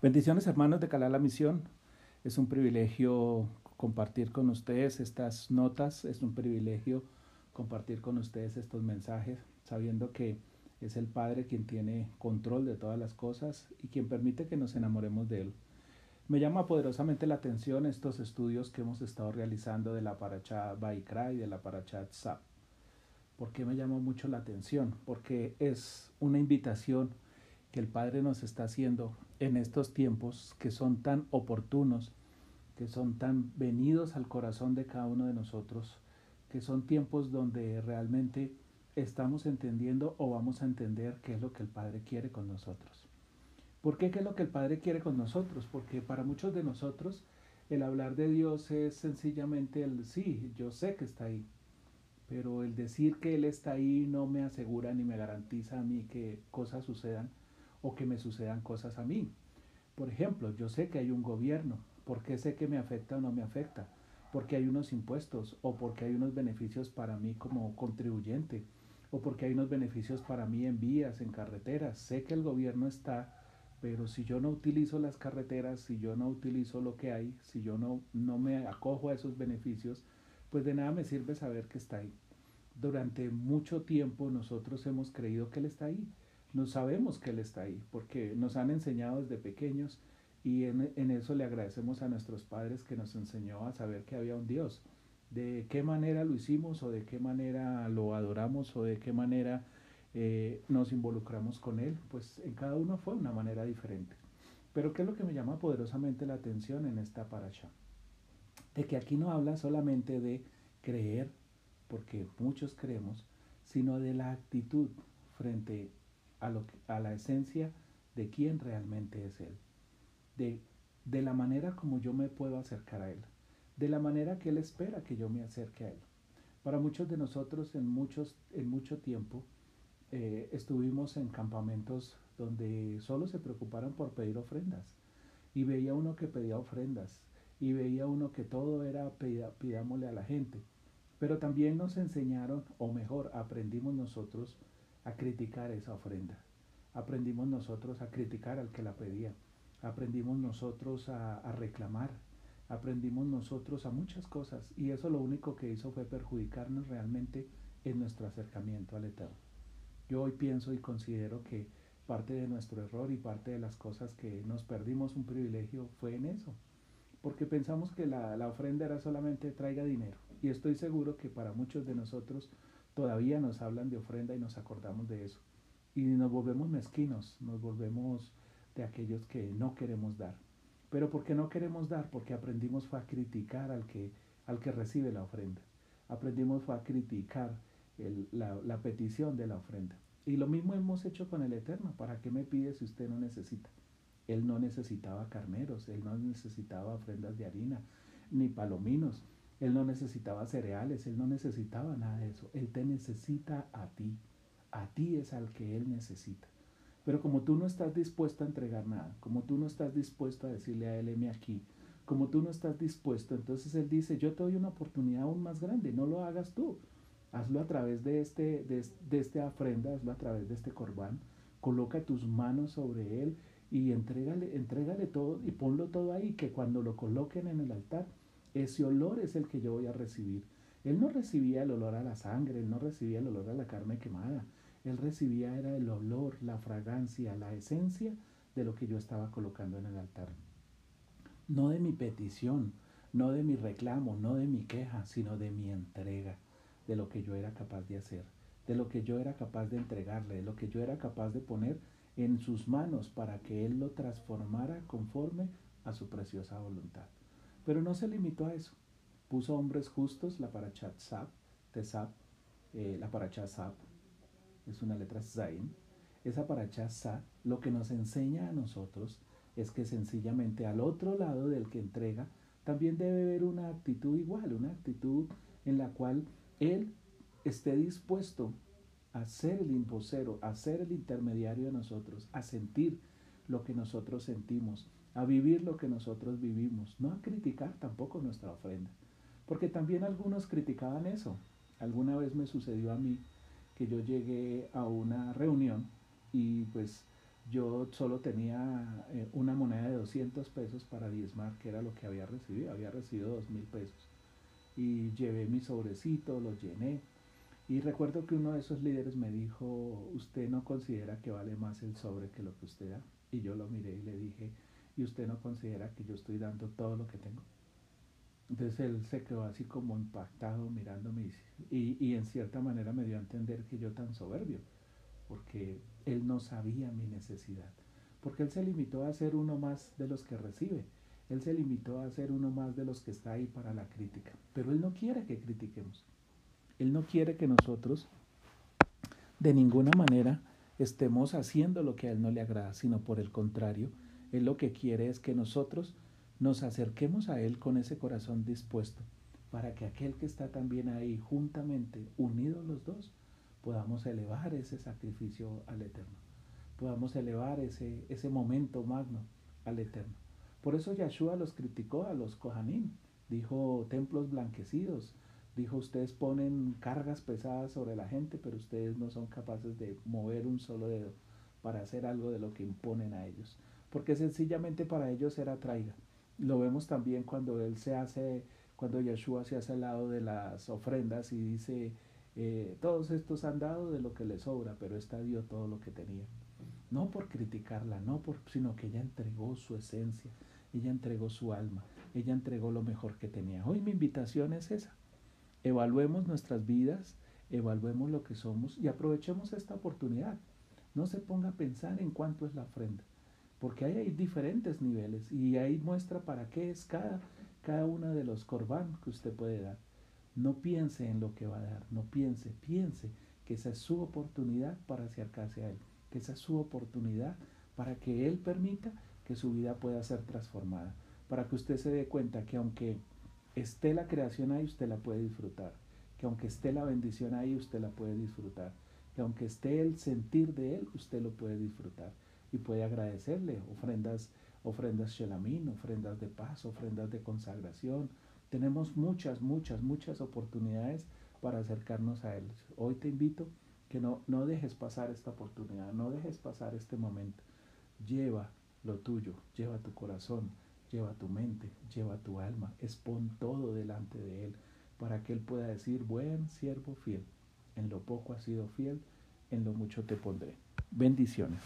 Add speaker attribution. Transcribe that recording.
Speaker 1: Bendiciones hermanos de Calá la Misión. Es un privilegio compartir con ustedes estas notas, es un privilegio compartir con ustedes estos mensajes, sabiendo que es el Padre quien tiene control de todas las cosas y quien permite que nos enamoremos de Él. Me llama poderosamente la atención estos estudios que hemos estado realizando de la Paracha Baikra y de la Paracha Tzab. ¿Por qué me llama mucho la atención? Porque es una invitación que el Padre nos está haciendo en estos tiempos que son tan oportunos, que son tan venidos al corazón de cada uno de nosotros, que son tiempos donde realmente estamos entendiendo o vamos a entender qué es lo que el Padre quiere con nosotros. ¿Por qué qué es lo que el Padre quiere con nosotros? Porque para muchos de nosotros el hablar de Dios es sencillamente el sí, yo sé que está ahí, pero el decir que Él está ahí no me asegura ni me garantiza a mí que cosas sucedan o que me sucedan cosas a mí. Por ejemplo, yo sé que hay un gobierno, ¿por qué sé que me afecta o no me afecta? Porque hay unos impuestos o porque hay unos beneficios para mí como contribuyente o porque hay unos beneficios para mí en vías, en carreteras. Sé que el gobierno está, pero si yo no utilizo las carreteras, si yo no utilizo lo que hay, si yo no, no me acojo a esos beneficios, pues de nada me sirve saber que está ahí. Durante mucho tiempo nosotros hemos creído que Él está ahí no sabemos que Él está ahí, porque nos han enseñado desde pequeños y en, en, eso le agradecemos a nuestros padres que nos enseñó a saber que había un Dios. De qué manera lo hicimos o de qué manera lo adoramos o de qué manera eh, nos involucramos con Él, pues en cada uno fue una manera diferente. Pero ¿qué es lo que me llama poderosamente la atención en esta parasha? De que aquí no habla solamente de creer, porque muchos creemos, sino de la actitud frente a, lo, a la esencia de quién realmente es Él, de, de la manera como yo me puedo acercar a Él, de la manera que Él espera que yo me acerque a Él. Para muchos de nosotros en, muchos, en mucho tiempo eh, estuvimos en campamentos donde solo se preocuparon por pedir ofrendas y veía uno que pedía ofrendas y veía uno que todo era pidámosle a la gente. Pero también nos enseñaron, o mejor, aprendimos nosotros a criticar esa ofrenda. Aprendimos nosotros a criticar al que la pedía. Aprendimos nosotros a, a reclamar. Aprendimos nosotros a muchas cosas. Y eso lo único que hizo fue perjudicarnos realmente en nuestro acercamiento al Eterno. Yo hoy pienso y considero que parte de nuestro error y parte de las cosas que nos perdimos un privilegio fue en eso. Porque pensamos que la, la ofrenda era solamente traiga dinero. Y estoy seguro que para muchos de nosotros todavía nos hablan de ofrenda y nos acordamos de eso. Y nos volvemos mezquinos, nos volvemos de aquellos que no queremos dar. Pero ¿por qué no queremos dar? Porque aprendimos fue a criticar al que, al que recibe la ofrenda. Aprendimos fue a criticar la, la petición de la ofrenda. Y lo mismo hemos hecho con el Eterno. ¿Para qué me pide si usted no necesita? Él no necesitaba carneros, él no necesitaba ofrendas de harina, ni palominos. Él no necesitaba cereales, Él no necesitaba nada de eso. Él te necesita a ti. A ti es al que Él necesita. Pero como tú no estás dispuesto a entregar nada, como tú no estás dispuesto a decirle a Él, heme aquí, como tú no estás dispuesto, entonces Él dice, yo te doy una oportunidad aún más grande, no lo hagas tú. Hazlo a través de, este, de, de esta ofrenda, hazlo a través de este corbán. Coloca tus manos sobre Él y entrégale, entrégale todo y ponlo todo ahí, que cuando lo coloquen en el altar, ese olor es el que yo voy a recibir. Él no recibía el olor a la sangre, él no recibía el olor a la carne quemada. Él recibía era el olor, la fragancia, la esencia de lo que yo estaba colocando en el altar. No de mi petición, no de mi reclamo, no de mi queja, sino de mi entrega, de lo que yo era capaz de hacer, de lo que yo era capaz de entregarle, de lo que yo era capaz de poner en sus manos para que Él lo transformara conforme a su preciosa voluntad. Pero no se limitó a eso. Puso hombres justos, la parachat Sab, Tesab, eh, la parachat Sab, es una letra Zain. Esa parachat Sab lo que nos enseña a nosotros es que sencillamente al otro lado del que entrega también debe haber una actitud igual, una actitud en la cual él esté dispuesto a ser el imposero, a ser el intermediario de nosotros, a sentir lo que nosotros sentimos, a vivir lo que nosotros vivimos, no a criticar tampoco nuestra ofrenda. Porque también algunos criticaban eso. Alguna vez me sucedió a mí que yo llegué a una reunión y pues yo solo tenía eh, una moneda de 200 pesos para diezmar, que era lo que había recibido, había recibido 2 mil pesos. Y llevé mi sobrecito, lo llené. Y recuerdo que uno de esos líderes me dijo, usted no considera que vale más el sobre que lo que usted da. Y yo lo miré y le dije, ¿y usted no considera que yo estoy dando todo lo que tengo? Entonces él se quedó así como impactado mirándome y, y en cierta manera me dio a entender que yo tan soberbio porque él no sabía mi necesidad, porque él se limitó a ser uno más de los que recibe, él se limitó a ser uno más de los que está ahí para la crítica, pero él no quiere que critiquemos, él no quiere que nosotros de ninguna manera estemos haciendo lo que a él no le agrada, sino por el contrario, él lo que quiere es que nosotros nos acerquemos a él con ese corazón dispuesto para que aquel que está también ahí juntamente, unidos los dos, podamos elevar ese sacrificio al Eterno, podamos elevar ese, ese momento magno al Eterno. Por eso Yahshua los criticó a los Kohanim, dijo templos blanquecidos, dijo ustedes ponen cargas pesadas sobre la gente, pero ustedes no son capaces de mover un solo dedo para hacer algo de lo que imponen a ellos, porque sencillamente para ellos era traiga. Lo vemos también cuando él se hace, cuando Yahshua se hace al lado de las ofrendas y dice, eh, todos estos han dado de lo que les sobra, pero esta dio todo lo que tenía. No por criticarla, no por, sino que ella entregó su esencia, ella entregó su alma, ella entregó lo mejor que tenía. Hoy mi invitación es esa. Evaluemos nuestras vidas, evaluemos lo que somos y aprovechemos esta oportunidad. No se ponga a pensar en cuánto es la ofrenda, porque hay, diferentes niveles y ahí muestra para qué es cada, cada uno de los corbán que usted puede dar. No piense en lo que va a dar, no piense, piense que esa es su oportunidad para acercarse a Él, que esa es su oportunidad para que Él permita que su vida pueda ser transformada, para que usted se dé cuenta que aunque esté la creación ahí, usted la puede disfrutar, que aunque esté la bendición ahí, usted la puede disfrutar, que aunque esté el sentir de Él, usted lo puede disfrutar y puede agradecerle ofrendas, ofrendas shelamín, ofrendas de paz, ofrendas de consagración, tenemos muchas, muchas, muchas oportunidades para acercarnos a Él. Hoy te invito que no, no dejes pasar esta oportunidad, no dejes pasar este momento. Lleva lo tuyo, lleva tu corazón, lleva tu mente, lleva tu alma, expon todo delante de Él para que Él pueda decir, buen siervo fiel, en lo poco has sido fiel, en lo mucho te pondré. Bendiciones.